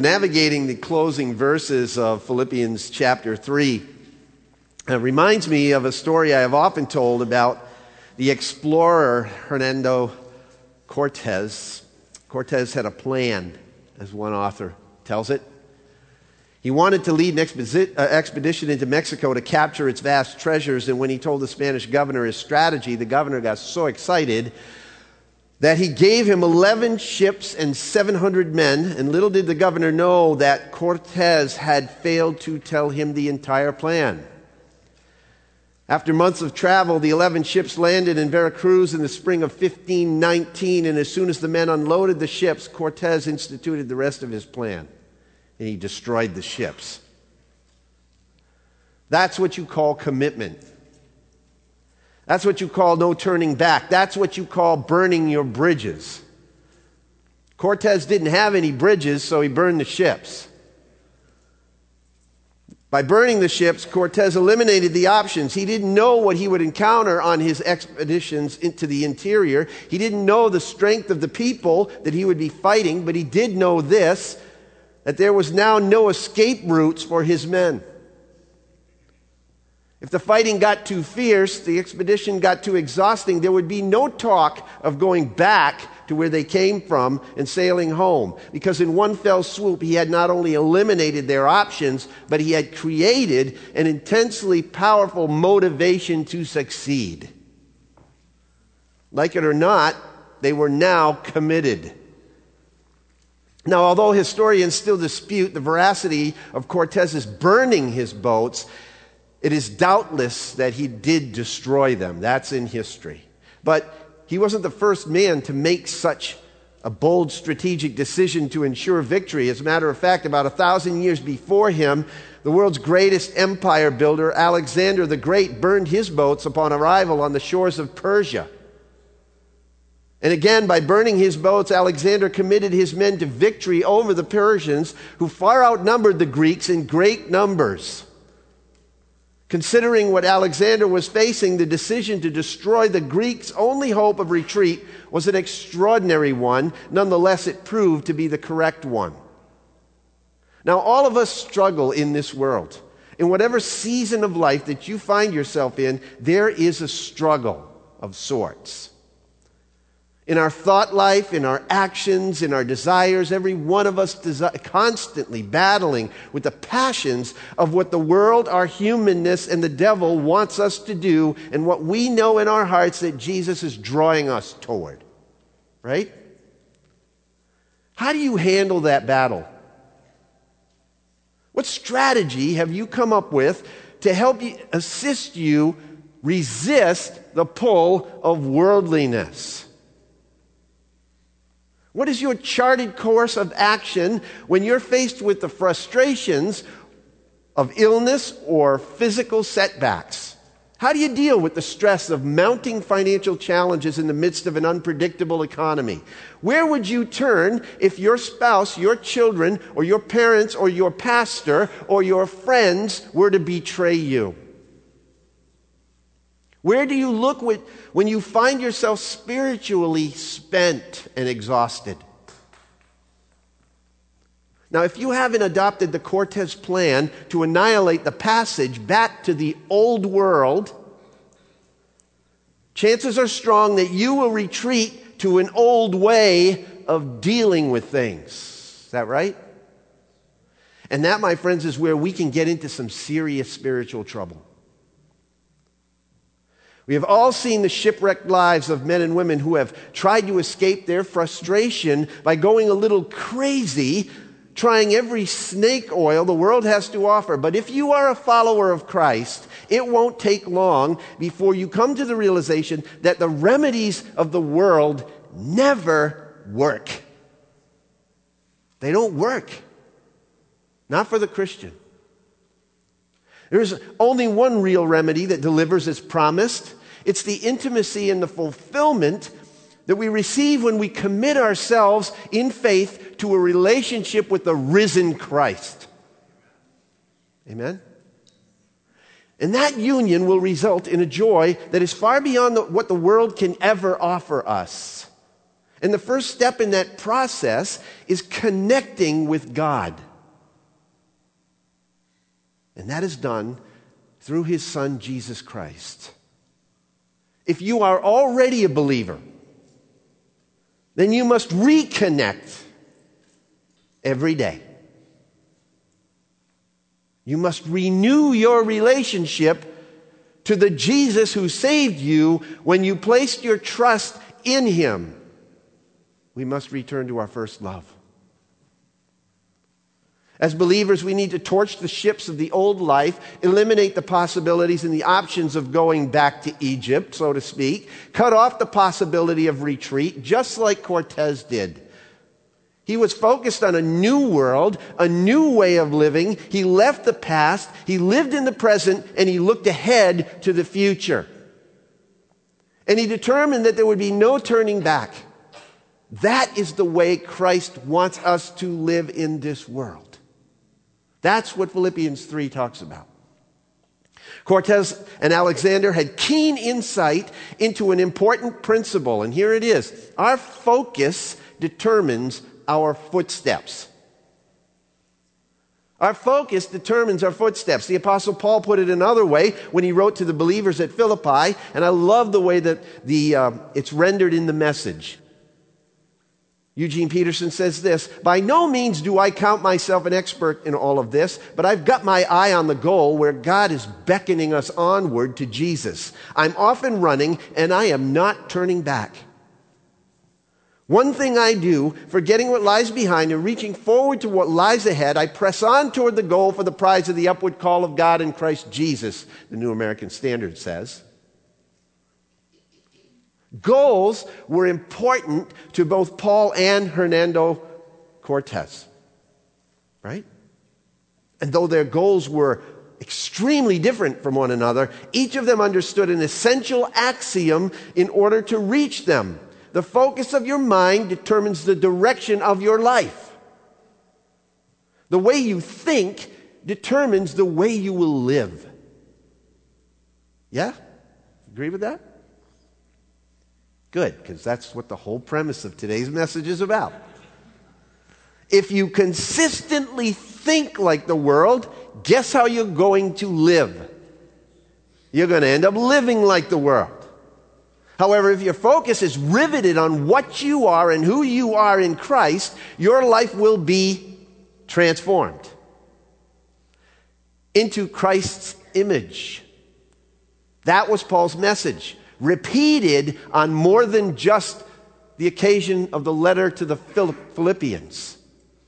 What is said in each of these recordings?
navigating the closing verses of Philippians chapter 3 it reminds me of a story I have often told about the explorer Hernando Cortez. Cortez had a plan, as one author tells it. He wanted to lead an uh, expedition into Mexico to capture its vast treasures, and when he told the Spanish governor his strategy, the governor got so excited that he gave him 11 ships and 700 men, and little did the governor know that Cortez had failed to tell him the entire plan. After months of travel, the 11 ships landed in Veracruz in the spring of 1519, and as soon as the men unloaded the ships, Cortez instituted the rest of his plan, and he destroyed the ships. That's what you call commitment. That's what you call no turning back. That's what you call burning your bridges. Cortez didn't have any bridges, so he burned the ships. By burning the ships, Cortez eliminated the options. He didn't know what he would encounter on his expeditions into the interior. He didn't know the strength of the people that he would be fighting, but he did know this that there was now no escape routes for his men. If the fighting got too fierce, the expedition got too exhausting, there would be no talk of going back to where they came from and sailing home. Because in one fell swoop, he had not only eliminated their options, but he had created an intensely powerful motivation to succeed. Like it or not, they were now committed. Now, although historians still dispute the veracity of Cortez's burning his boats, it is doubtless that he did destroy them. That's in history. But he wasn't the first man to make such a bold strategic decision to ensure victory. As a matter of fact, about a thousand years before him, the world's greatest empire builder, Alexander the Great, burned his boats upon arrival on the shores of Persia. And again, by burning his boats, Alexander committed his men to victory over the Persians, who far outnumbered the Greeks in great numbers. Considering what Alexander was facing, the decision to destroy the Greeks' only hope of retreat was an extraordinary one. Nonetheless, it proved to be the correct one. Now, all of us struggle in this world. In whatever season of life that you find yourself in, there is a struggle of sorts. In our thought life, in our actions, in our desires, every one of us desi- constantly battling with the passions of what the world, our humanness, and the devil wants us to do, and what we know in our hearts that Jesus is drawing us toward. Right? How do you handle that battle? What strategy have you come up with to help you, assist you resist the pull of worldliness? What is your charted course of action when you're faced with the frustrations of illness or physical setbacks? How do you deal with the stress of mounting financial challenges in the midst of an unpredictable economy? Where would you turn if your spouse, your children, or your parents, or your pastor, or your friends were to betray you? Where do you look when you find yourself spiritually spent and exhausted? Now, if you haven't adopted the Cortez plan to annihilate the passage back to the old world, chances are strong that you will retreat to an old way of dealing with things. Is that right? And that, my friends, is where we can get into some serious spiritual trouble. We have all seen the shipwrecked lives of men and women who have tried to escape their frustration by going a little crazy, trying every snake oil the world has to offer. But if you are a follower of Christ, it won't take long before you come to the realization that the remedies of the world never work. They don't work. Not for the Christian. There's only one real remedy that delivers as promised. It's the intimacy and the fulfillment that we receive when we commit ourselves in faith to a relationship with the risen Christ. Amen? And that union will result in a joy that is far beyond the, what the world can ever offer us. And the first step in that process is connecting with God. And that is done through his son, Jesus Christ. If you are already a believer, then you must reconnect every day. You must renew your relationship to the Jesus who saved you when you placed your trust in him. We must return to our first love. As believers, we need to torch the ships of the old life, eliminate the possibilities and the options of going back to Egypt, so to speak, cut off the possibility of retreat, just like Cortez did. He was focused on a new world, a new way of living. He left the past, he lived in the present, and he looked ahead to the future. And he determined that there would be no turning back. That is the way Christ wants us to live in this world. That's what Philippians 3 talks about. Cortez and Alexander had keen insight into an important principle, and here it is. Our focus determines our footsteps. Our focus determines our footsteps. The apostle Paul put it another way when he wrote to the believers at Philippi, and I love the way that the, uh, it's rendered in the message. Eugene Peterson says this By no means do I count myself an expert in all of this, but I've got my eye on the goal where God is beckoning us onward to Jesus. I'm off and running and I am not turning back. One thing I do, forgetting what lies behind and reaching forward to what lies ahead, I press on toward the goal for the prize of the upward call of God in Christ Jesus, the New American Standard says. Goals were important to both Paul and Hernando Cortez. Right? And though their goals were extremely different from one another, each of them understood an essential axiom in order to reach them. The focus of your mind determines the direction of your life. The way you think determines the way you will live. Yeah? Agree with that? Good, because that's what the whole premise of today's message is about. If you consistently think like the world, guess how you're going to live? You're going to end up living like the world. However, if your focus is riveted on what you are and who you are in Christ, your life will be transformed into Christ's image. That was Paul's message repeated on more than just the occasion of the letter to the Philippians.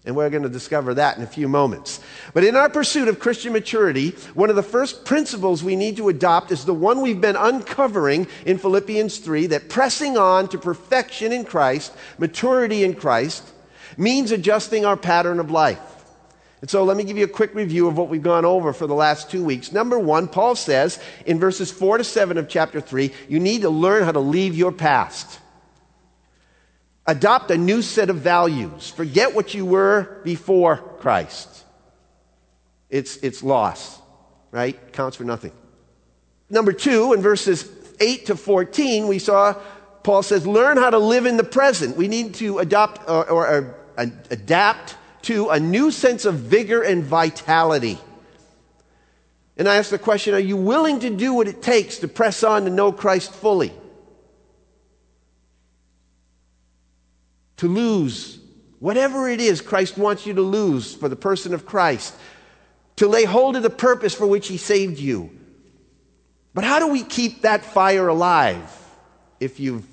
And we're going to discover that in a few moments. But in our pursuit of Christian maturity, one of the first principles we need to adopt is the one we've been uncovering in Philippians 3 that pressing on to perfection in Christ, maturity in Christ, means adjusting our pattern of life. And so let me give you a quick review of what we've gone over for the last two weeks. Number one, Paul says in verses four to seven of chapter three, you need to learn how to leave your past. Adopt a new set of values. Forget what you were before Christ. It's, it's loss, right? Counts for nothing. Number two, in verses 8 to 14, we saw Paul says, learn how to live in the present. We need to adopt or, or, or uh, adapt to a new sense of vigor and vitality. And I ask the question are you willing to do what it takes to press on to know Christ fully? To lose whatever it is Christ wants you to lose for the person of Christ, to lay hold of the purpose for which He saved you. But how do we keep that fire alive if you've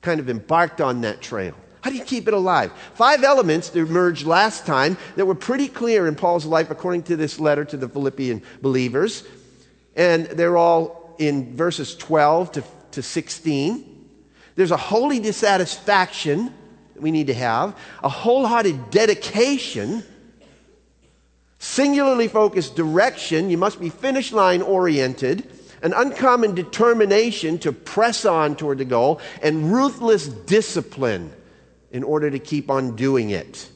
kind of embarked on that trail? How do you keep it alive? Five elements that emerged last time that were pretty clear in Paul's life according to this letter to the Philippian believers. And they're all in verses 12 to, to 16. There's a holy dissatisfaction that we need to have, a wholehearted dedication, singularly focused direction. You must be finish line oriented an uncommon determination to press on toward the goal, and ruthless discipline in order to keep on doing it.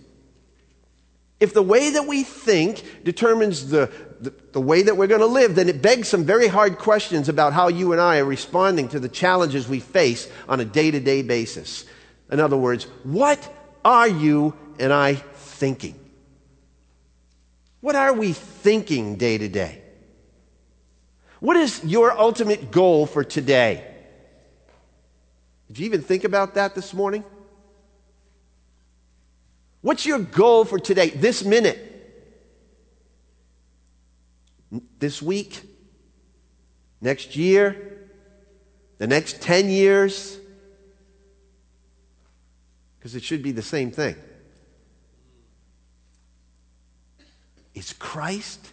If the way that we think determines the, the, the way that we're going to live, then it begs some very hard questions about how you and I are responding to the challenges we face on a day to day basis. In other words, what are you and I thinking? What are we thinking day to day? What is your ultimate goal for today? Did you even think about that this morning? What's your goal for today, this minute? This week? Next year? The next 10 years? Because it should be the same thing. Is Christ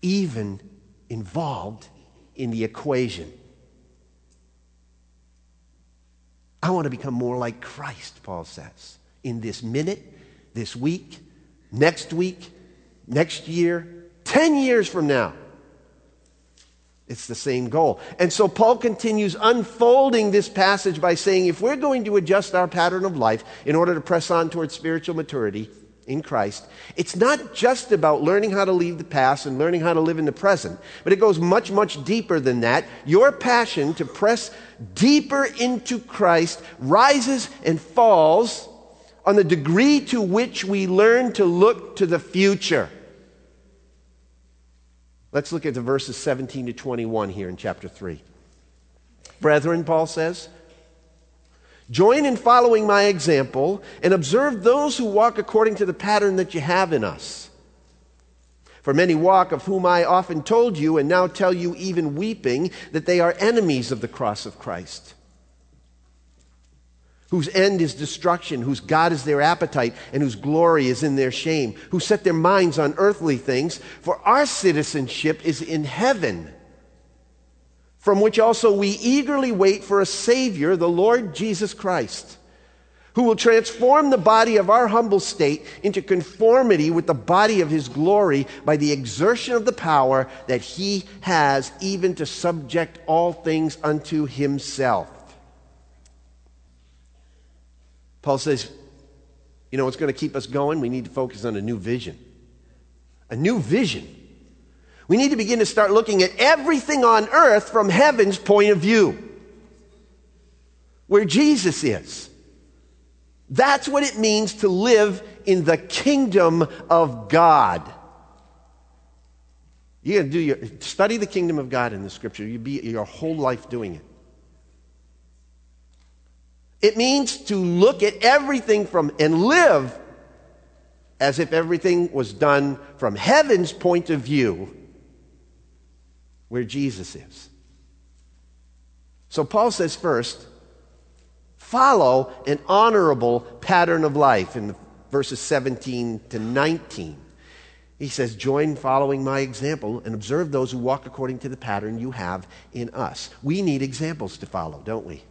even involved in the equation? I want to become more like Christ, Paul says, in this minute, this week, next week, next year, 10 years from now. It's the same goal. And so Paul continues unfolding this passage by saying if we're going to adjust our pattern of life in order to press on towards spiritual maturity, in Christ, it's not just about learning how to leave the past and learning how to live in the present, but it goes much, much deeper than that. Your passion to press deeper into Christ rises and falls on the degree to which we learn to look to the future. Let's look at the verses 17 to 21 here in chapter 3. Brethren, Paul says, Join in following my example and observe those who walk according to the pattern that you have in us. For many walk, of whom I often told you, and now tell you, even weeping, that they are enemies of the cross of Christ, whose end is destruction, whose God is their appetite, and whose glory is in their shame, who set their minds on earthly things, for our citizenship is in heaven from which also we eagerly wait for a Savior, the Lord Jesus Christ, who will transform the body of our humble state into conformity with the body of His glory by the exertion of the power that He has even to subject all things unto Himself. Paul says, you know what's going to keep us going? We need to focus on a new vision. A new vision. We need to begin to start looking at everything on earth from heaven's point of view, where Jesus is. That's what it means to live in the kingdom of God. You got to do your study the kingdom of God in the scripture. You be your whole life doing it. It means to look at everything from and live as if everything was done from heaven's point of view where Jesus is. So Paul says first, follow an honorable pattern of life in verses 17 to 19. He says, Join following my example and observe those who walk according to the pattern you have in us. We need examples to follow, don't we?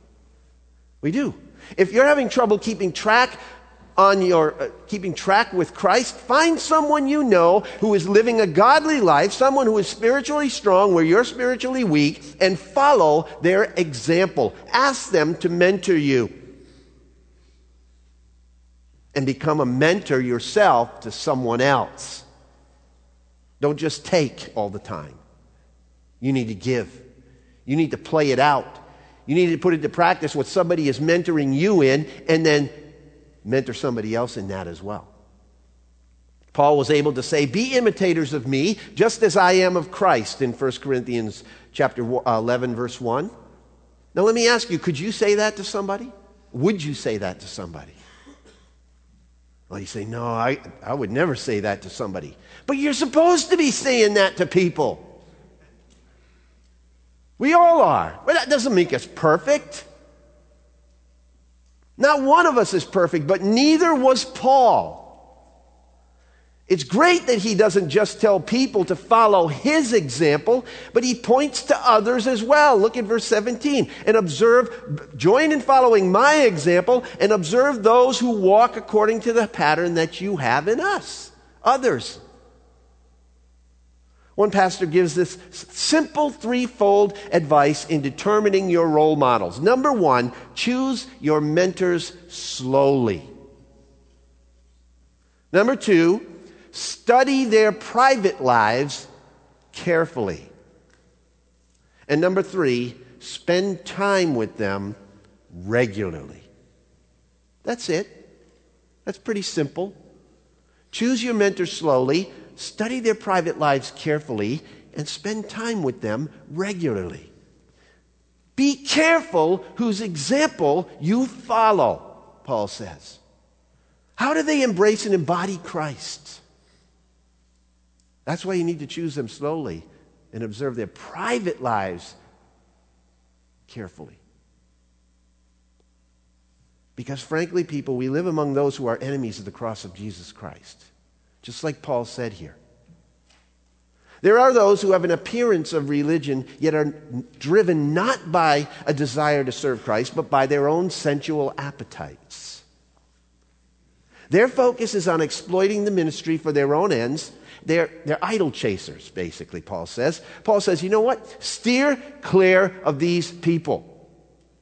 We do. If you're having trouble keeping track on your uh, keeping track with Christ, find someone you know who is living a godly life, someone who is spiritually strong where you're spiritually weak, and follow their example. Ask them to mentor you. And become a mentor yourself to someone else. Don't just take all the time. You need to give. You need to play it out. You need to put into practice what somebody is mentoring you in, and then mentor somebody else in that as well. Paul was able to say, Be imitators of me, just as I am of Christ, in 1 Corinthians chapter uh, 11, verse 1. Now, let me ask you, could you say that to somebody? Would you say that to somebody? Well, you say, No, I, I would never say that to somebody. But you're supposed to be saying that to people. We all are. But that doesn't make us perfect. Not one of us is perfect, but neither was Paul. It's great that he doesn't just tell people to follow his example, but he points to others as well. Look at verse 17 and observe, join in following my example and observe those who walk according to the pattern that you have in us. Others. One pastor gives this simple threefold advice in determining your role models. Number one, choose your mentors slowly. Number two, study their private lives carefully. And number three, spend time with them regularly. That's it. That's pretty simple. Choose your mentor slowly, study their private lives carefully, and spend time with them regularly. Be careful whose example you follow, Paul says. How do they embrace and embody Christ? That's why you need to choose them slowly and observe their private lives carefully. Because, frankly, people, we live among those who are enemies of the cross of Jesus Christ, just like Paul said here. There are those who have an appearance of religion, yet are driven not by a desire to serve Christ, but by their own sensual appetites. Their focus is on exploiting the ministry for their own ends. They're, they're idol chasers, basically, Paul says. Paul says, you know what? Steer clear of these people.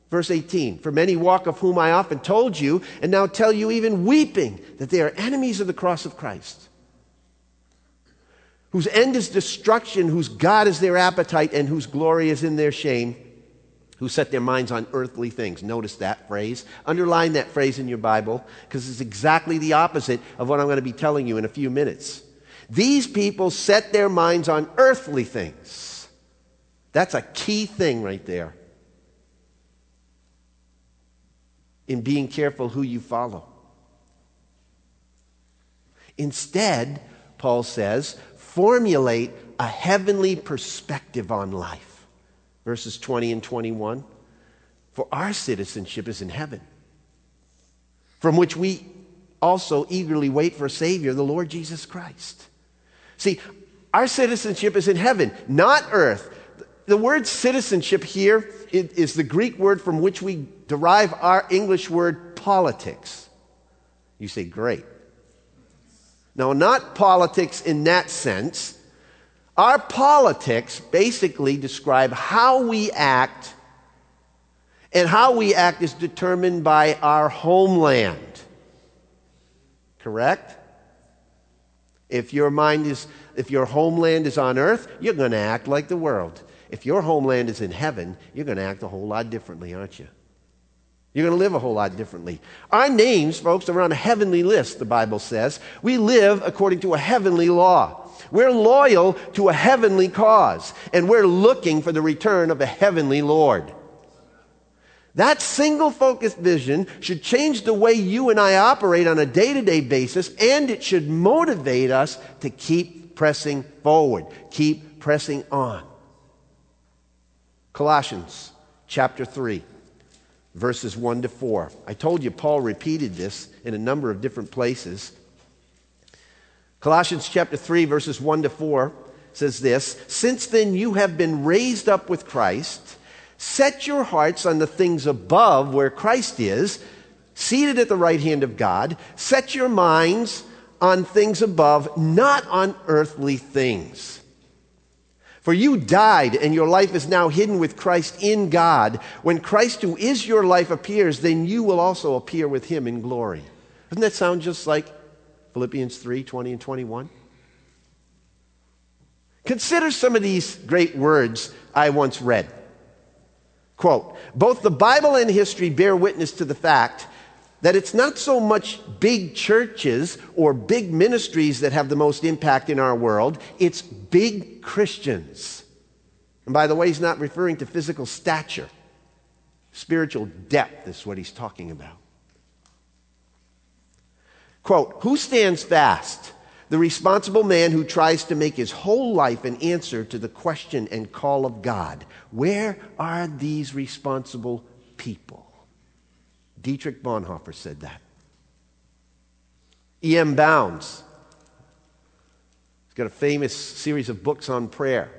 Verse 18 For many walk of whom I often told you, and now tell you, even weeping, that they are enemies of the cross of Christ, whose end is destruction, whose God is their appetite, and whose glory is in their shame, who set their minds on earthly things. Notice that phrase. Underline that phrase in your Bible, because it's exactly the opposite of what I'm going to be telling you in a few minutes. These people set their minds on earthly things. That's a key thing right there. in being careful who you follow. Instead, Paul says, formulate a heavenly perspective on life. Verses 20 and 21. For our citizenship is in heaven, from which we also eagerly wait for a Savior, the Lord Jesus Christ. See, our citizenship is in heaven, not earth. The word citizenship here is the Greek word from which we derive our English word politics. You say, great. No, not politics in that sense. Our politics basically describe how we act, and how we act is determined by our homeland. Correct? If your mind is, if your homeland is on earth, you're going to act like the world. If your homeland is in heaven, you're going to act a whole lot differently, aren't you? You're going to live a whole lot differently. Our names, folks, are on a heavenly list, the Bible says. We live according to a heavenly law. We're loyal to a heavenly cause, and we're looking for the return of a heavenly Lord. That single focused vision should change the way you and I operate on a day to day basis, and it should motivate us to keep pressing forward, keep pressing on. Colossians chapter 3 verses 1 to 4. I told you Paul repeated this in a number of different places. Colossians chapter 3, verses 1 to 4 says this Since then you have been raised up with Christ, set your hearts on the things above where Christ is, seated at the right hand of God. Set your minds on things above, not on earthly things. For you died, and your life is now hidden with Christ in God. When Christ, who is your life, appears, then you will also appear with him in glory. Doesn't that sound just like Philippians 3 20 and 21? Consider some of these great words I once read. Quote Both the Bible and history bear witness to the fact that it's not so much big churches or big ministries that have the most impact in our world, it's big Christians. And by the way, he's not referring to physical stature. Spiritual depth is what he's talking about. Quote Who stands fast? The responsible man who tries to make his whole life an answer to the question and call of God. Where are these responsible people? Dietrich Bonhoeffer said that. E.M. Bounds, got a famous series of books on prayer,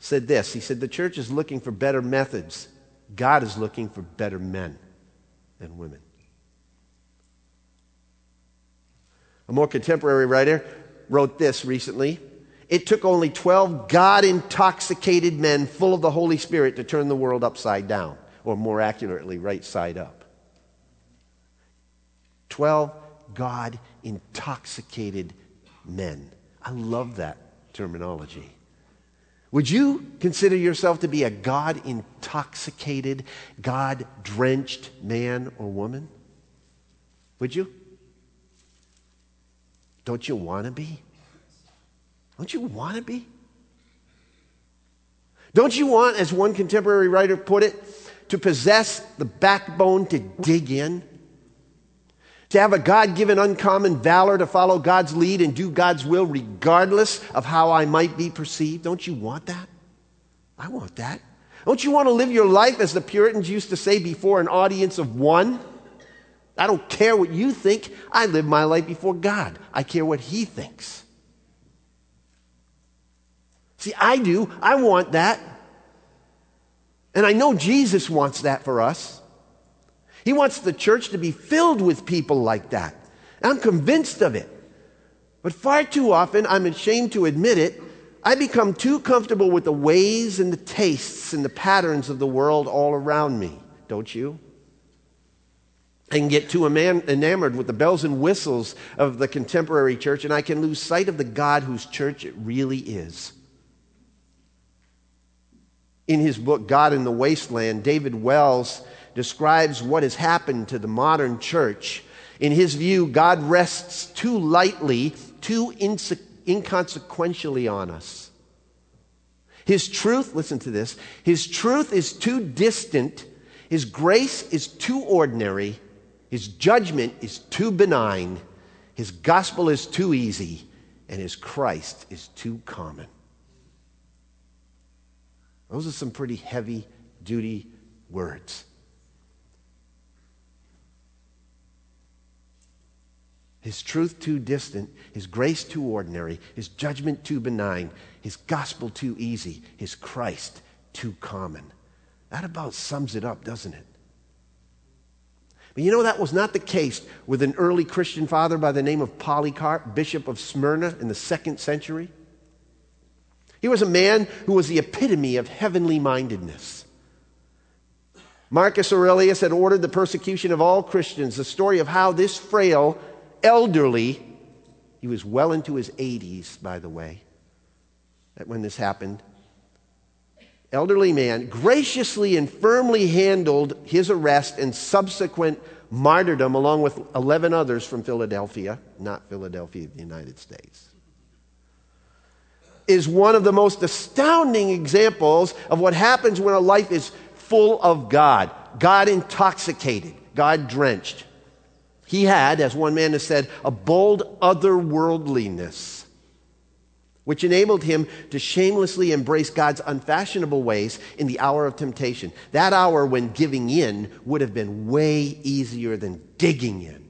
said this. He said, The church is looking for better methods, God is looking for better men and women. A more contemporary writer wrote this recently. It took only 12 God intoxicated men full of the Holy Spirit to turn the world upside down or more accurately, right side up. 12 God intoxicated men. I love that terminology. Would you consider yourself to be a God intoxicated, God drenched man or woman? Would you? Don't you want to be? Don't you want to be? Don't you want, as one contemporary writer put it, to possess the backbone to dig in? To have a God given uncommon valor to follow God's lead and do God's will regardless of how I might be perceived? Don't you want that? I want that. Don't you want to live your life, as the Puritans used to say, before an audience of one? I don't care what you think. I live my life before God. I care what He thinks. See, I do. I want that. And I know Jesus wants that for us. He wants the church to be filled with people like that. I'm convinced of it. But far too often, I'm ashamed to admit it, I become too comfortable with the ways and the tastes and the patterns of the world all around me. Don't you? I can get too enamored with the bells and whistles of the contemporary church, and I can lose sight of the God whose church it really is. In his book, God in the Wasteland, David Wells describes what has happened to the modern church. In his view, God rests too lightly, too inse- inconsequentially on us. His truth, listen to this, his truth is too distant, his grace is too ordinary, his judgment is too benign, his gospel is too easy, and his Christ is too common. Those are some pretty heavy duty words. His truth too distant, His grace too ordinary, His judgment too benign, His gospel too easy, His Christ too common. That about sums it up, doesn't it? But you know, that was not the case with an early Christian father by the name of Polycarp, Bishop of Smyrna in the second century. He was a man who was the epitome of heavenly mindedness. Marcus Aurelius had ordered the persecution of all Christians, the story of how this frail, elderly, he was well into his 80s, by the way, when this happened, elderly man graciously and firmly handled his arrest and subsequent martyrdom along with 11 others from Philadelphia, not Philadelphia, the United States is one of the most astounding examples of what happens when a life is full of God, God intoxicated, God drenched. He had, as one man has said, a bold otherworldliness, which enabled him to shamelessly embrace God's unfashionable ways in the hour of temptation. That hour when giving in would have been way easier than digging in.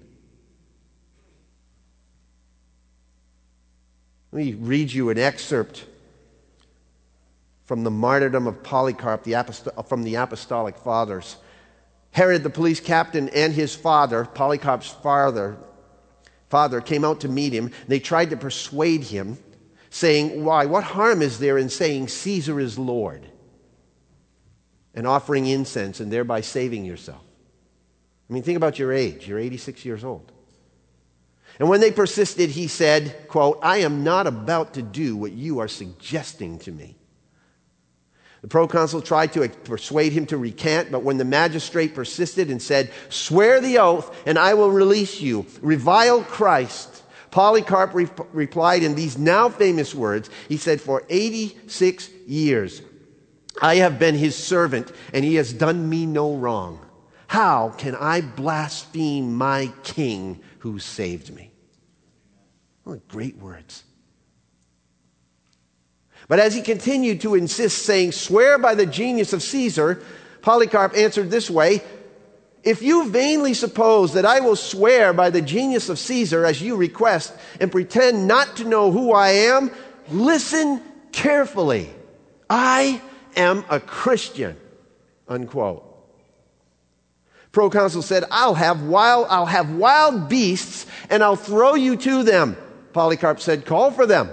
Let me read you an excerpt from the martyrdom of Polycarp the aposto- from the Apostolic Fathers. Herod, the police captain, and his father, Polycarp's father, father, came out to meet him. They tried to persuade him, saying, Why, what harm is there in saying Caesar is Lord? And offering incense and thereby saving yourself. I mean, think about your age. You're 86 years old. And when they persisted, he said, quote, I am not about to do what you are suggesting to me. The proconsul tried to persuade him to recant, but when the magistrate persisted and said, Swear the oath, and I will release you, revile Christ, Polycarp re- replied in these now famous words. He said, For 86 years I have been his servant, and he has done me no wrong. How can I blaspheme my king who saved me? What great words. But as he continued to insist, saying, Swear by the genius of Caesar, Polycarp answered this way If you vainly suppose that I will swear by the genius of Caesar as you request and pretend not to know who I am, listen carefully. I am a Christian. Unquote. Proconsul said, I'll have wild, I'll have wild beasts and I'll throw you to them. Polycarp said, Call for them.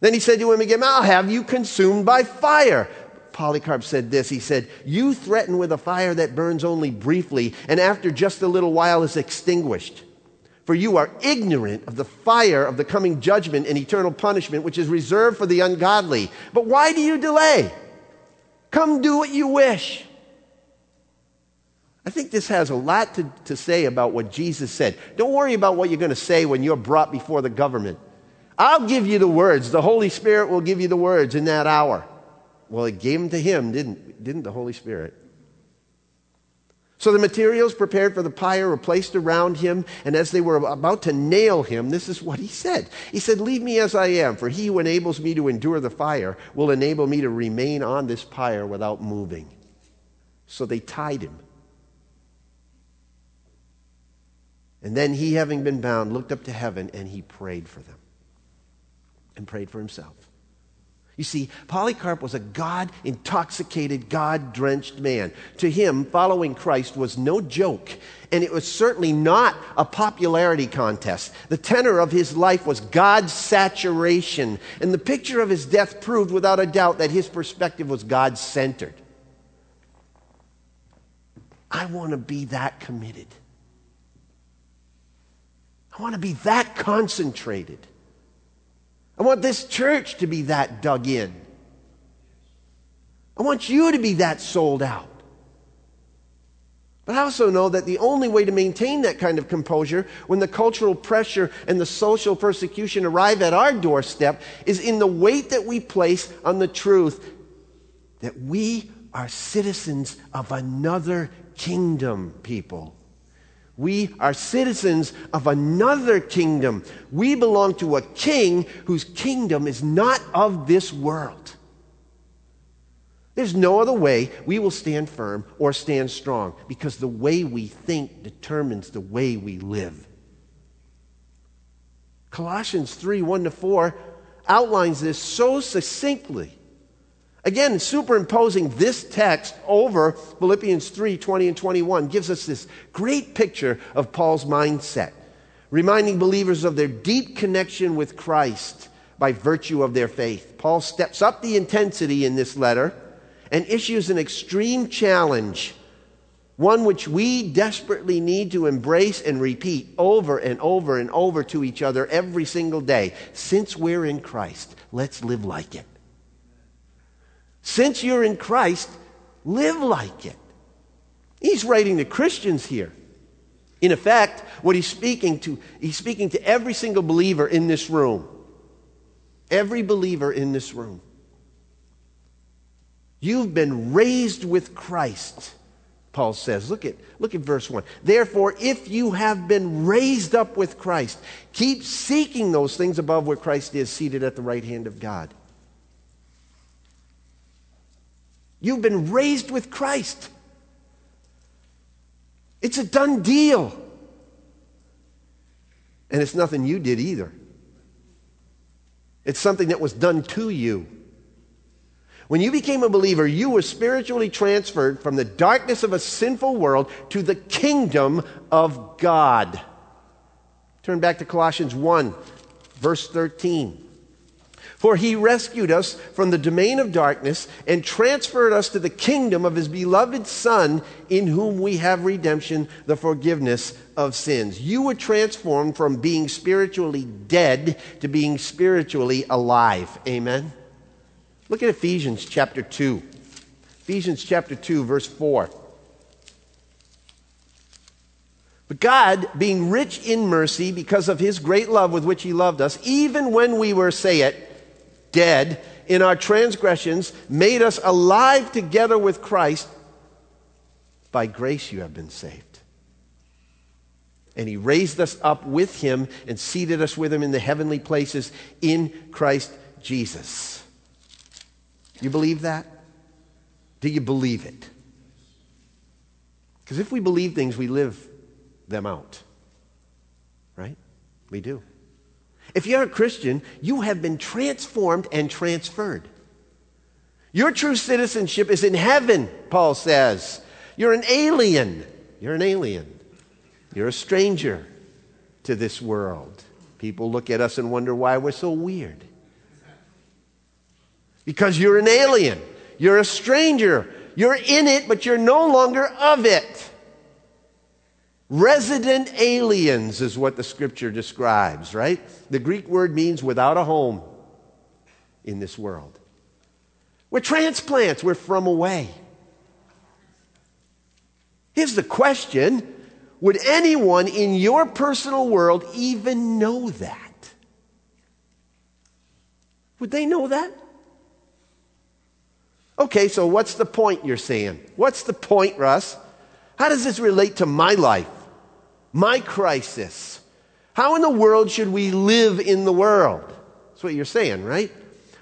Then he said to him again, I'll have you consumed by fire. Polycarp said this He said, You threaten with a fire that burns only briefly, and after just a little while is extinguished. For you are ignorant of the fire of the coming judgment and eternal punishment, which is reserved for the ungodly. But why do you delay? Come do what you wish. I think this has a lot to, to say about what Jesus said. Don't worry about what you're going to say when you're brought before the government. I'll give you the words. The Holy Spirit will give you the words in that hour. Well, it gave them to him, didn't, didn't the Holy Spirit? So the materials prepared for the pyre were placed around him, and as they were about to nail him, this is what he said. He said, Leave me as I am, for he who enables me to endure the fire will enable me to remain on this pyre without moving. So they tied him. And then he, having been bound, looked up to heaven and he prayed for them and prayed for himself. You see, Polycarp was a God intoxicated, God drenched man. To him, following Christ was no joke, and it was certainly not a popularity contest. The tenor of his life was God's saturation, and the picture of his death proved without a doubt that his perspective was God centered. I want to be that committed. I want to be that concentrated. I want this church to be that dug in. I want you to be that sold out. But I also know that the only way to maintain that kind of composure when the cultural pressure and the social persecution arrive at our doorstep is in the weight that we place on the truth that we are citizens of another kingdom, people. We are citizens of another kingdom. We belong to a king whose kingdom is not of this world. There's no other way we will stand firm or stand strong because the way we think determines the way we live. Colossians 3 1 to 4 outlines this so succinctly. Again, superimposing this text over Philippians 3 20 and 21 gives us this great picture of Paul's mindset, reminding believers of their deep connection with Christ by virtue of their faith. Paul steps up the intensity in this letter and issues an extreme challenge, one which we desperately need to embrace and repeat over and over and over to each other every single day. Since we're in Christ, let's live like it. Since you're in Christ, live like it. He's writing to Christians here. In effect, what he's speaking to, he's speaking to every single believer in this room. Every believer in this room. You've been raised with Christ, Paul says. Look at, look at verse 1. Therefore, if you have been raised up with Christ, keep seeking those things above where Christ is, seated at the right hand of God. You've been raised with Christ. It's a done deal. And it's nothing you did either. It's something that was done to you. When you became a believer, you were spiritually transferred from the darkness of a sinful world to the kingdom of God. Turn back to Colossians 1, verse 13. For he rescued us from the domain of darkness and transferred us to the kingdom of his beloved Son, in whom we have redemption, the forgiveness of sins. You were transformed from being spiritually dead to being spiritually alive. Amen. Look at Ephesians chapter 2. Ephesians chapter 2, verse 4. But God, being rich in mercy because of his great love with which he loved us, even when we were, say it, dead in our transgressions, made us alive together with Christ. By grace you have been saved. And he raised us up with him and seated us with him in the heavenly places in Christ Jesus. You believe that? Do you believe it? Because if we believe things, we live them out. Right? We do. If you're a Christian, you have been transformed and transferred. Your true citizenship is in heaven, Paul says. You're an alien. You're an alien. You're a stranger to this world. People look at us and wonder why we're so weird. Because you're an alien. You're a stranger. You're in it, but you're no longer of it. Resident aliens is what the scripture describes, right? The Greek word means without a home in this world. We're transplants, we're from away. Here's the question Would anyone in your personal world even know that? Would they know that? Okay, so what's the point you're saying? What's the point, Russ? How does this relate to my life, my crisis? How in the world should we live in the world? That's what you're saying, right?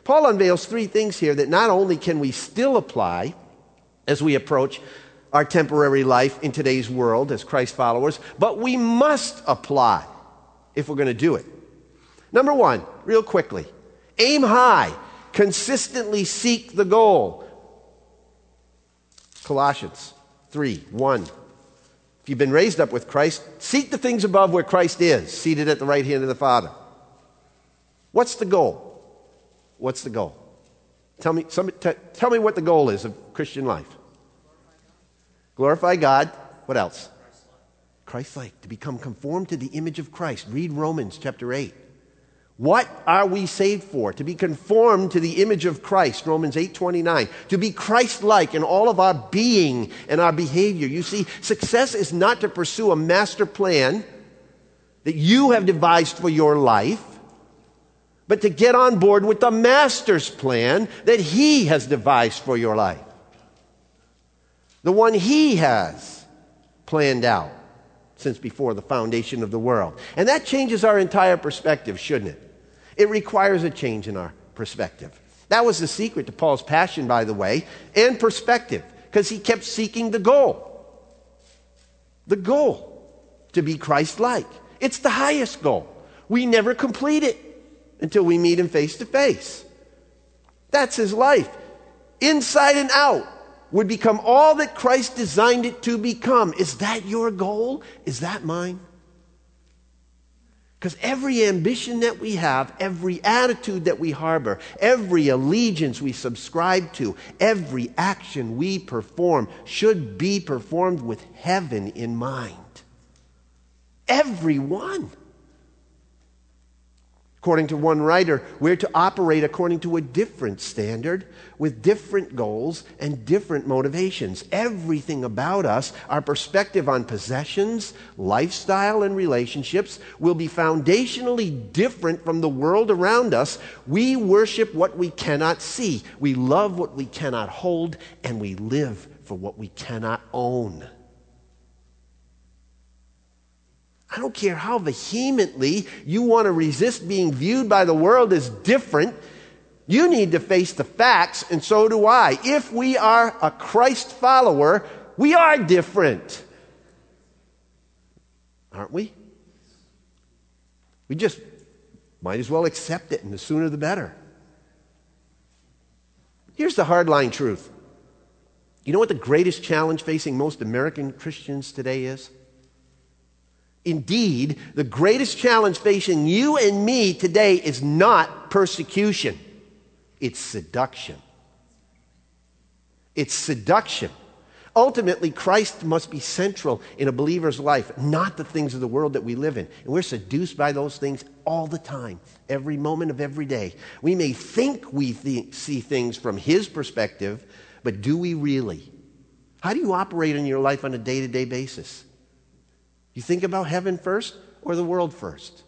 Paul unveils three things here that not only can we still apply as we approach our temporary life in today's world as Christ followers, but we must apply if we're going to do it. Number one, real quickly, aim high, consistently seek the goal. Colossians 3 1. If you've been raised up with Christ, seek the things above where Christ is, seated at the right hand of the Father. What's the goal? What's the goal? Tell me, somebody, t- tell me what the goal is of Christian life. Glorify God. What else? Christ like, to become conformed to the image of Christ. Read Romans chapter 8. What are we saved for? To be conformed to the image of Christ, Romans 8:29. To be Christ-like in all of our being and our behavior. You see, success is not to pursue a master plan that you have devised for your life, but to get on board with the master's plan that he has devised for your life. The one he has planned out since before the foundation of the world. And that changes our entire perspective, shouldn't it? It requires a change in our perspective. That was the secret to Paul's passion, by the way, and perspective, because he kept seeking the goal. The goal to be Christ like. It's the highest goal. We never complete it until we meet him face to face. That's his life. Inside and out would become all that Christ designed it to become. Is that your goal? Is that mine? Because every ambition that we have, every attitude that we harbor, every allegiance we subscribe to, every action we perform should be performed with heaven in mind. Every one. According to one writer, we're to operate according to a different standard with different goals and different motivations. Everything about us, our perspective on possessions, lifestyle, and relationships will be foundationally different from the world around us. We worship what we cannot see, we love what we cannot hold, and we live for what we cannot own. I don't care how vehemently you want to resist being viewed by the world as different. You need to face the facts, and so do I. If we are a Christ follower, we are different. Aren't we? We just might as well accept it, and the sooner the better. Here's the hardline truth. You know what the greatest challenge facing most American Christians today is? Indeed, the greatest challenge facing you and me today is not persecution, it's seduction. It's seduction. Ultimately, Christ must be central in a believer's life, not the things of the world that we live in. And we're seduced by those things all the time, every moment of every day. We may think we th- see things from His perspective, but do we really? How do you operate in your life on a day to day basis? You think about heaven first or the world first?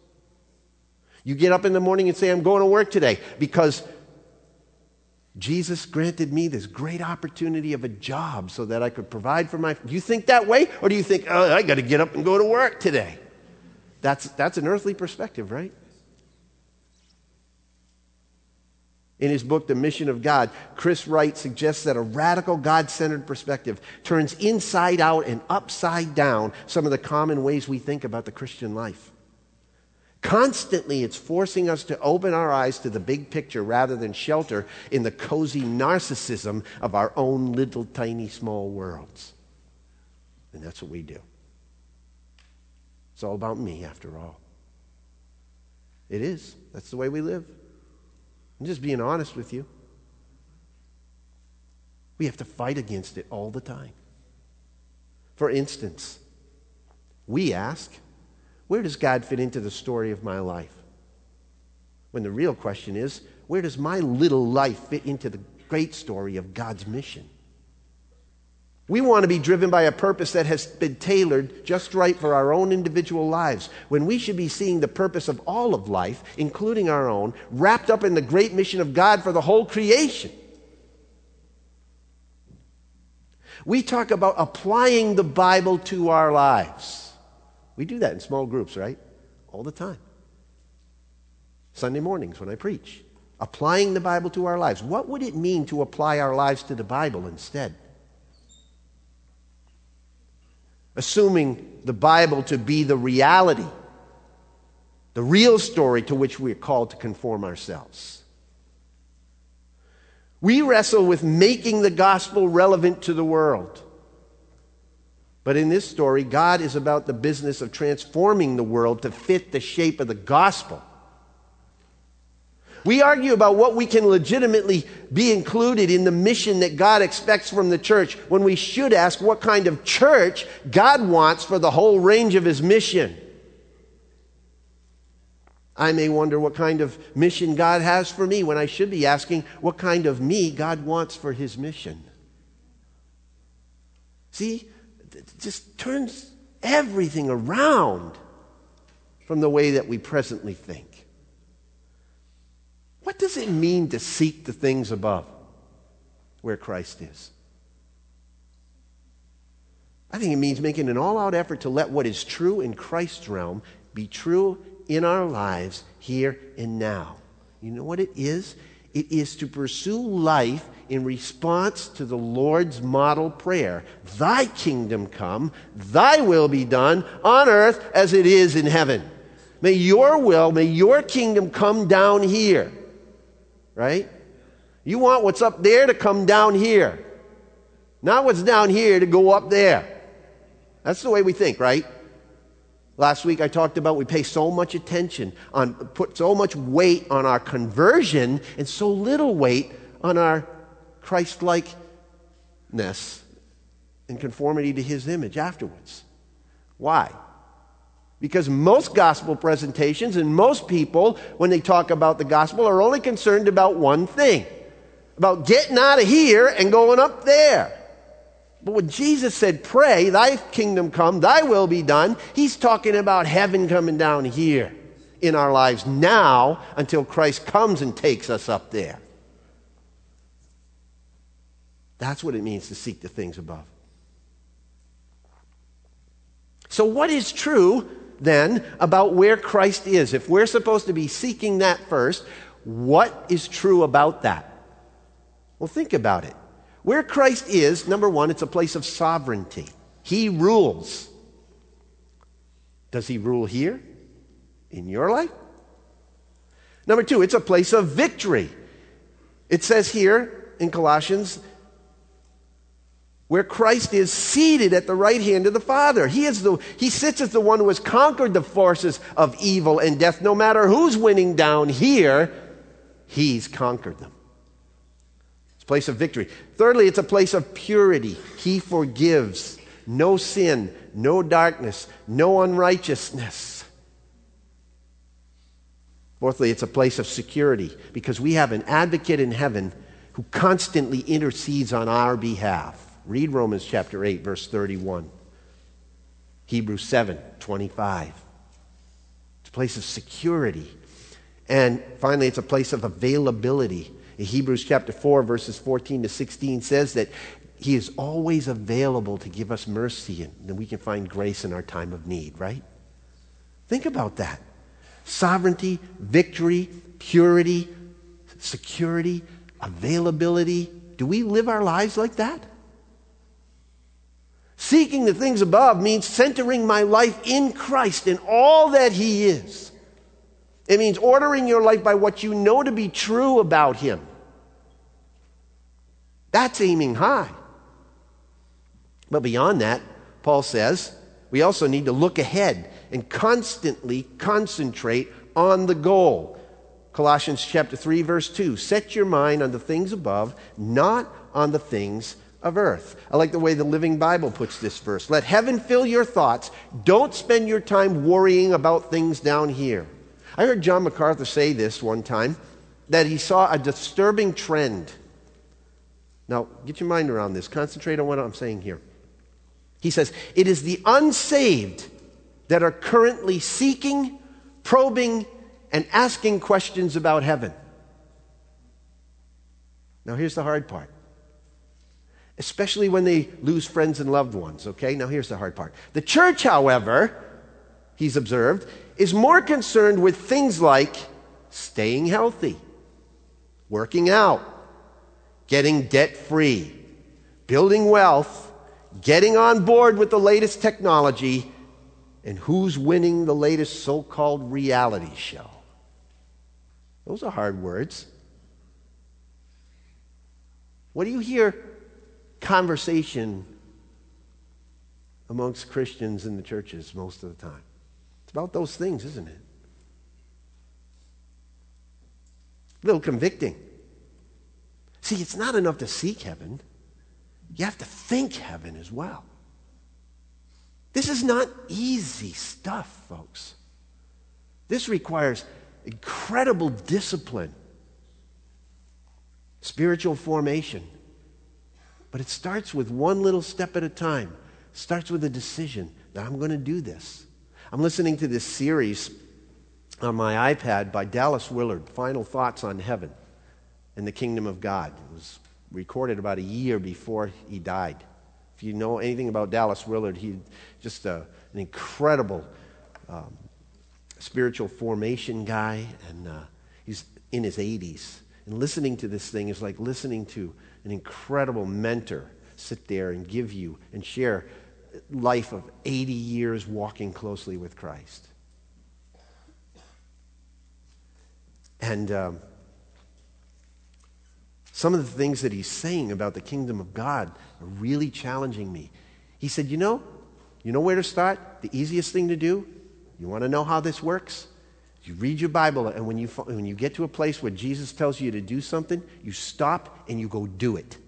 You get up in the morning and say, I'm going to work today because Jesus granted me this great opportunity of a job so that I could provide for my. Do you think that way? Or do you think, oh, I got to get up and go to work today? That's, that's an earthly perspective, right? In his book, The Mission of God, Chris Wright suggests that a radical God centered perspective turns inside out and upside down some of the common ways we think about the Christian life. Constantly, it's forcing us to open our eyes to the big picture rather than shelter in the cozy narcissism of our own little tiny small worlds. And that's what we do. It's all about me, after all. It is. That's the way we live. I'm just being honest with you. We have to fight against it all the time. For instance, we ask, where does God fit into the story of my life? When the real question is, where does my little life fit into the great story of God's mission? We want to be driven by a purpose that has been tailored just right for our own individual lives, when we should be seeing the purpose of all of life, including our own, wrapped up in the great mission of God for the whole creation. We talk about applying the Bible to our lives. We do that in small groups, right? All the time. Sunday mornings when I preach. Applying the Bible to our lives. What would it mean to apply our lives to the Bible instead? Assuming the Bible to be the reality, the real story to which we are called to conform ourselves. We wrestle with making the gospel relevant to the world. But in this story, God is about the business of transforming the world to fit the shape of the gospel. We argue about what we can legitimately be included in the mission that God expects from the church when we should ask what kind of church God wants for the whole range of his mission. I may wonder what kind of mission God has for me when I should be asking what kind of me God wants for his mission. See, it just turns everything around from the way that we presently think. What does it mean to seek the things above where Christ is? I think it means making an all out effort to let what is true in Christ's realm be true in our lives here and now. You know what it is? It is to pursue life in response to the Lord's model prayer Thy kingdom come, Thy will be done on earth as it is in heaven. May your will, may your kingdom come down here right? You want what's up there to come down here, not what's down here to go up there. That's the way we think, right? Last week I talked about we pay so much attention on, put so much weight on our conversion and so little weight on our Christ likeness and conformity to his image afterwards. Why? Because most gospel presentations and most people, when they talk about the gospel, are only concerned about one thing about getting out of here and going up there. But when Jesus said, Pray, thy kingdom come, thy will be done, he's talking about heaven coming down here in our lives now until Christ comes and takes us up there. That's what it means to seek the things above. So, what is true then about where Christ is. If we're supposed to be seeking that first, what is true about that? Well, think about it. Where Christ is, number one, it's a place of sovereignty. He rules. Does he rule here? In your life? Number two, it's a place of victory. It says here in Colossians where Christ is seated at the right hand of the Father. He, is the, he sits as the one who has conquered the forces of evil and death. No matter who's winning down here, he's conquered them. It's a place of victory. Thirdly, it's a place of purity. He forgives. No sin, no darkness, no unrighteousness. Fourthly, it's a place of security because we have an advocate in heaven who constantly intercedes on our behalf. Read Romans chapter 8, verse 31. Hebrews 7, 25. It's a place of security. And finally, it's a place of availability. In Hebrews chapter 4, verses 14 to 16 says that he is always available to give us mercy and that we can find grace in our time of need, right? Think about that. Sovereignty, victory, purity, security, availability. Do we live our lives like that? Seeking the things above means centering my life in Christ and all that He is. It means ordering your life by what you know to be true about Him. That's aiming high. But beyond that, Paul says, we also need to look ahead and constantly concentrate on the goal. Colossians chapter 3 verse 2, set your mind on the things above, not on the things of earth. I like the way the Living Bible puts this verse. Let heaven fill your thoughts. Don't spend your time worrying about things down here. I heard John MacArthur say this one time that he saw a disturbing trend Now, get your mind around this. Concentrate on what I'm saying here. He says, It is the unsaved that are currently seeking, probing, and asking questions about heaven. Now, here's the hard part. Especially when they lose friends and loved ones, okay? Now, here's the hard part. The church, however, he's observed, is more concerned with things like staying healthy, working out, getting debt free, building wealth, getting on board with the latest technology, and who's winning the latest so called reality show. Those are hard words. What do you hear conversation amongst Christians in the churches most of the time? It's about those things, isn't it? A little convicting. See, it's not enough to seek heaven, you have to think heaven as well. This is not easy stuff, folks. This requires incredible discipline, spiritual formation. But it starts with one little step at a time. It starts with a decision that I'm going to do this. I'm listening to this series on my iPad by Dallas Willard, Final Thoughts on Heaven and the Kingdom of God. It was recorded about a year before he died. If you know anything about Dallas Willard, he's just a, an incredible um, spiritual formation guy, and uh, he's in his 80s. And listening to this thing is like listening to an incredible mentor sit there and give you and share life of 80 years walking closely with Christ. And um, some of the things that he's saying about the kingdom of God are really challenging me. He said, You know, you know where to start? The easiest thing to do? You want to know how this works? You read your Bible, and when you, when you get to a place where Jesus tells you to do something, you stop and you go do it.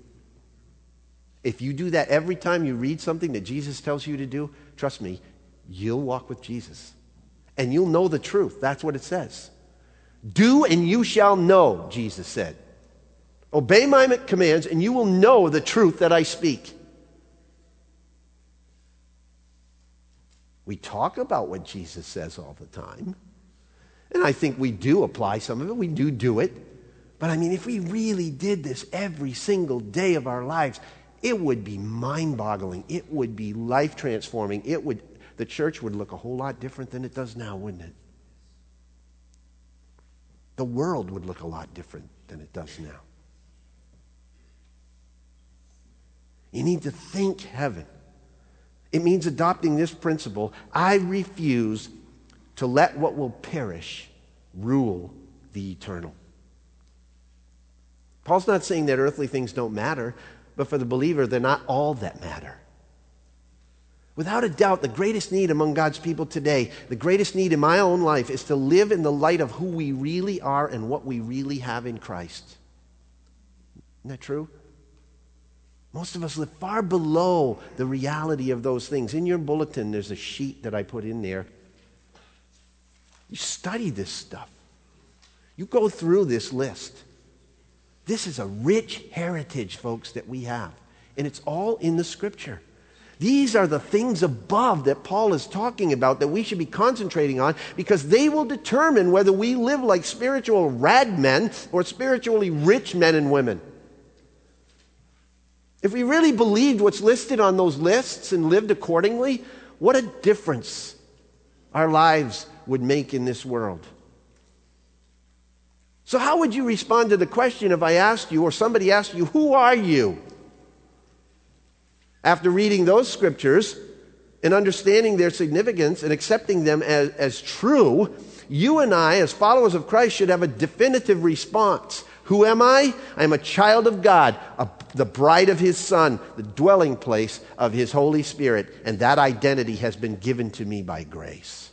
If you do that every time you read something that Jesus tells you to do, trust me, you'll walk with Jesus. And you'll know the truth. That's what it says. Do and you shall know, Jesus said. Obey my commands, and you will know the truth that I speak. We talk about what Jesus says all the time. And I think we do apply some of it. We do do it. But I mean, if we really did this every single day of our lives, it would be mind boggling. It would be life transforming. It would, the church would look a whole lot different than it does now, wouldn't it? The world would look a lot different than it does now. You need to think heaven. It means adopting this principle I refuse to let what will perish rule the eternal. Paul's not saying that earthly things don't matter, but for the believer, they're not all that matter. Without a doubt, the greatest need among God's people today, the greatest need in my own life, is to live in the light of who we really are and what we really have in Christ. Isn't that true? Most of us live far below the reality of those things. In your bulletin, there's a sheet that I put in there. You study this stuff, you go through this list. This is a rich heritage, folks, that we have. And it's all in the scripture. These are the things above that Paul is talking about that we should be concentrating on because they will determine whether we live like spiritual rad men or spiritually rich men and women. If we really believed what's listed on those lists and lived accordingly, what a difference our lives would make in this world. So, how would you respond to the question if I asked you, or somebody asked you, Who are you? After reading those scriptures and understanding their significance and accepting them as, as true, you and I, as followers of Christ, should have a definitive response. Who am I? I'm a child of God, a, the bride of His Son, the dwelling place of His Holy Spirit, and that identity has been given to me by grace.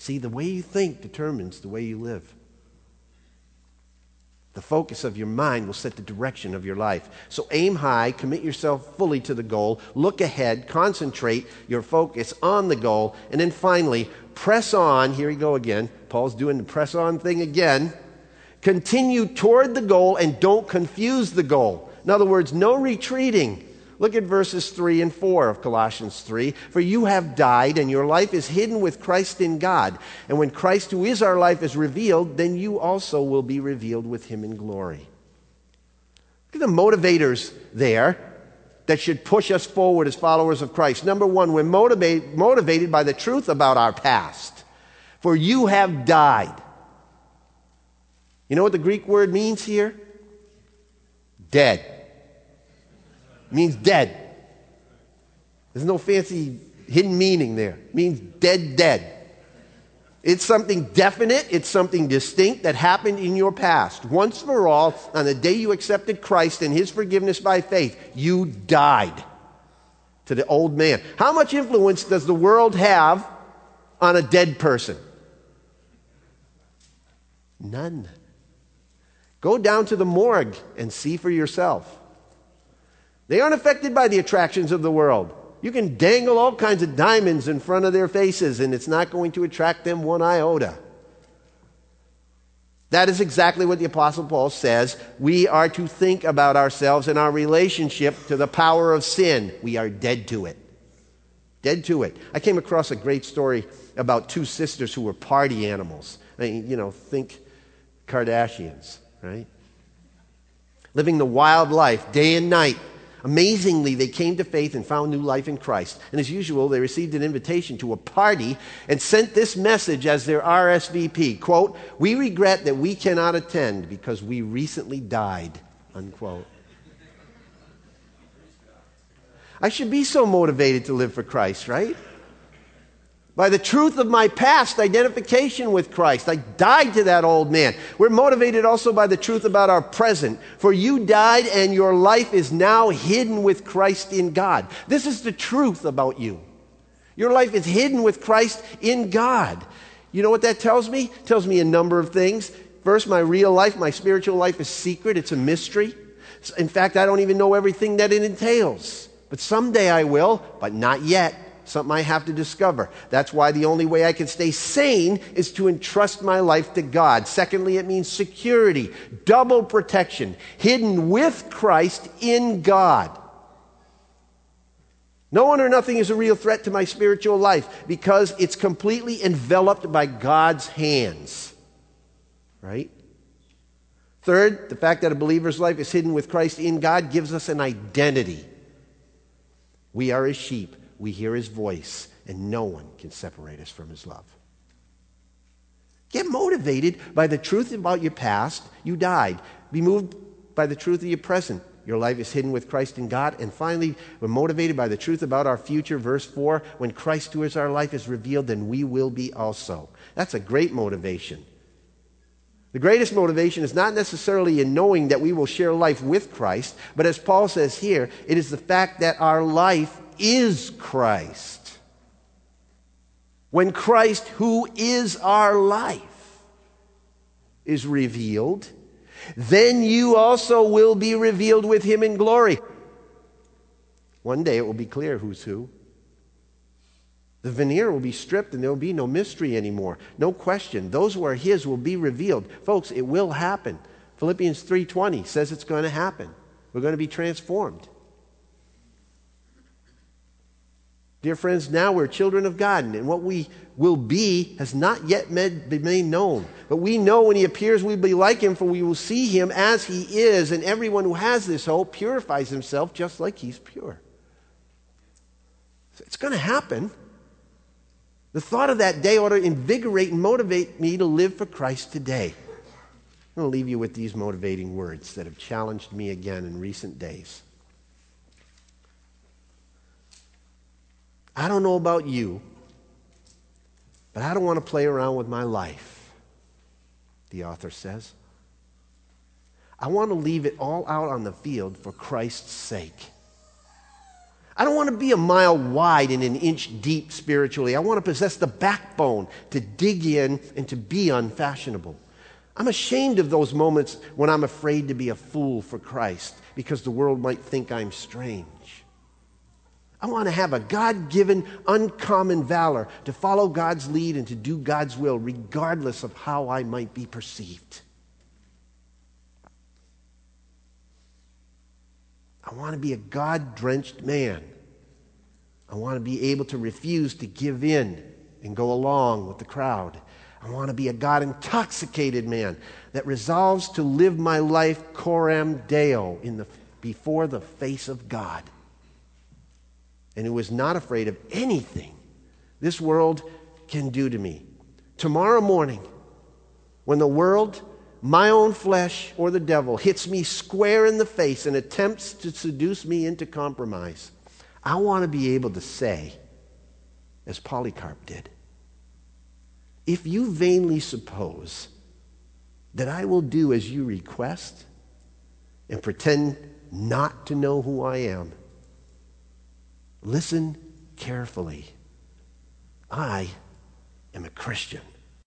See, the way you think determines the way you live. The focus of your mind will set the direction of your life. So aim high, commit yourself fully to the goal, look ahead, concentrate your focus on the goal, and then finally, press on. Here we go again. Paul's doing the press on thing again Continue toward the goal and don't confuse the goal. In other words, no retreating. Look at verses 3 and 4 of Colossians 3. For you have died, and your life is hidden with Christ in God. And when Christ, who is our life, is revealed, then you also will be revealed with him in glory. Look at the motivators there that should push us forward as followers of Christ. Number one, we're motivate, motivated by the truth about our past. For you have died. You know what the Greek word means here? Dead. Means dead. There's no fancy hidden meaning there. It means dead, dead. It's something definite, it's something distinct that happened in your past. Once for all, on the day you accepted Christ and his forgiveness by faith, you died to the old man. How much influence does the world have on a dead person? None. Go down to the morgue and see for yourself. They aren't affected by the attractions of the world. You can dangle all kinds of diamonds in front of their faces, and it's not going to attract them one iota. That is exactly what the Apostle Paul says. We are to think about ourselves and our relationship to the power of sin. We are dead to it. Dead to it. I came across a great story about two sisters who were party animals. I mean, you know, think Kardashians right? Living the wild life day and night. Amazingly, they came to faith and found new life in Christ. And as usual, they received an invitation to a party and sent this message as their RSVP. Quote, we regret that we cannot attend because we recently died, unquote. I should be so motivated to live for Christ, right? By the truth of my past identification with Christ. I died to that old man. We're motivated also by the truth about our present. For you died and your life is now hidden with Christ in God. This is the truth about you. Your life is hidden with Christ in God. You know what that tells me? It tells me a number of things. First, my real life, my spiritual life is secret. It's a mystery. In fact, I don't even know everything that it entails. But someday I will, but not yet something I have to discover. That's why the only way I can stay sane is to entrust my life to God. Secondly, it means security, double protection, hidden with Christ in God. No one or nothing is a real threat to my spiritual life because it's completely enveloped by God's hands. Right? Third, the fact that a believer's life is hidden with Christ in God gives us an identity. We are his sheep we hear his voice, and no one can separate us from his love. Get motivated by the truth about your past. You died. Be moved by the truth of your present. Your life is hidden with Christ in God. And finally, we're motivated by the truth about our future. Verse 4 when Christ, who is our life, is revealed, then we will be also. That's a great motivation. The greatest motivation is not necessarily in knowing that we will share life with Christ, but as Paul says here, it is the fact that our life is Christ. When Christ, who is our life, is revealed, then you also will be revealed with him in glory. One day it will be clear who's who. The veneer will be stripped and there will be no mystery anymore. No question. Those who are his will be revealed. Folks, it will happen. Philippians 3:20 says it's going to happen. We're going to be transformed. Dear friends, now we're children of God, and what we will be has not yet been made known. But we know when He appears, we'll be like Him, for we will see Him as He is, and everyone who has this hope purifies himself just like He's pure. So it's going to happen. The thought of that day ought to invigorate and motivate me to live for Christ today. I'm going to leave you with these motivating words that have challenged me again in recent days. I don't know about you, but I don't want to play around with my life, the author says. I want to leave it all out on the field for Christ's sake. I don't want to be a mile wide and an inch deep spiritually. I want to possess the backbone to dig in and to be unfashionable. I'm ashamed of those moments when I'm afraid to be a fool for Christ because the world might think I'm strange. I want to have a God given, uncommon valor to follow God's lead and to do God's will, regardless of how I might be perceived. I want to be a God drenched man. I want to be able to refuse to give in and go along with the crowd. I want to be a God intoxicated man that resolves to live my life coram deo in the, before the face of God. And who is not afraid of anything this world can do to me. Tomorrow morning, when the world, my own flesh, or the devil hits me square in the face and attempts to seduce me into compromise, I want to be able to say, as Polycarp did, if you vainly suppose that I will do as you request and pretend not to know who I am, listen carefully. I am a Christian.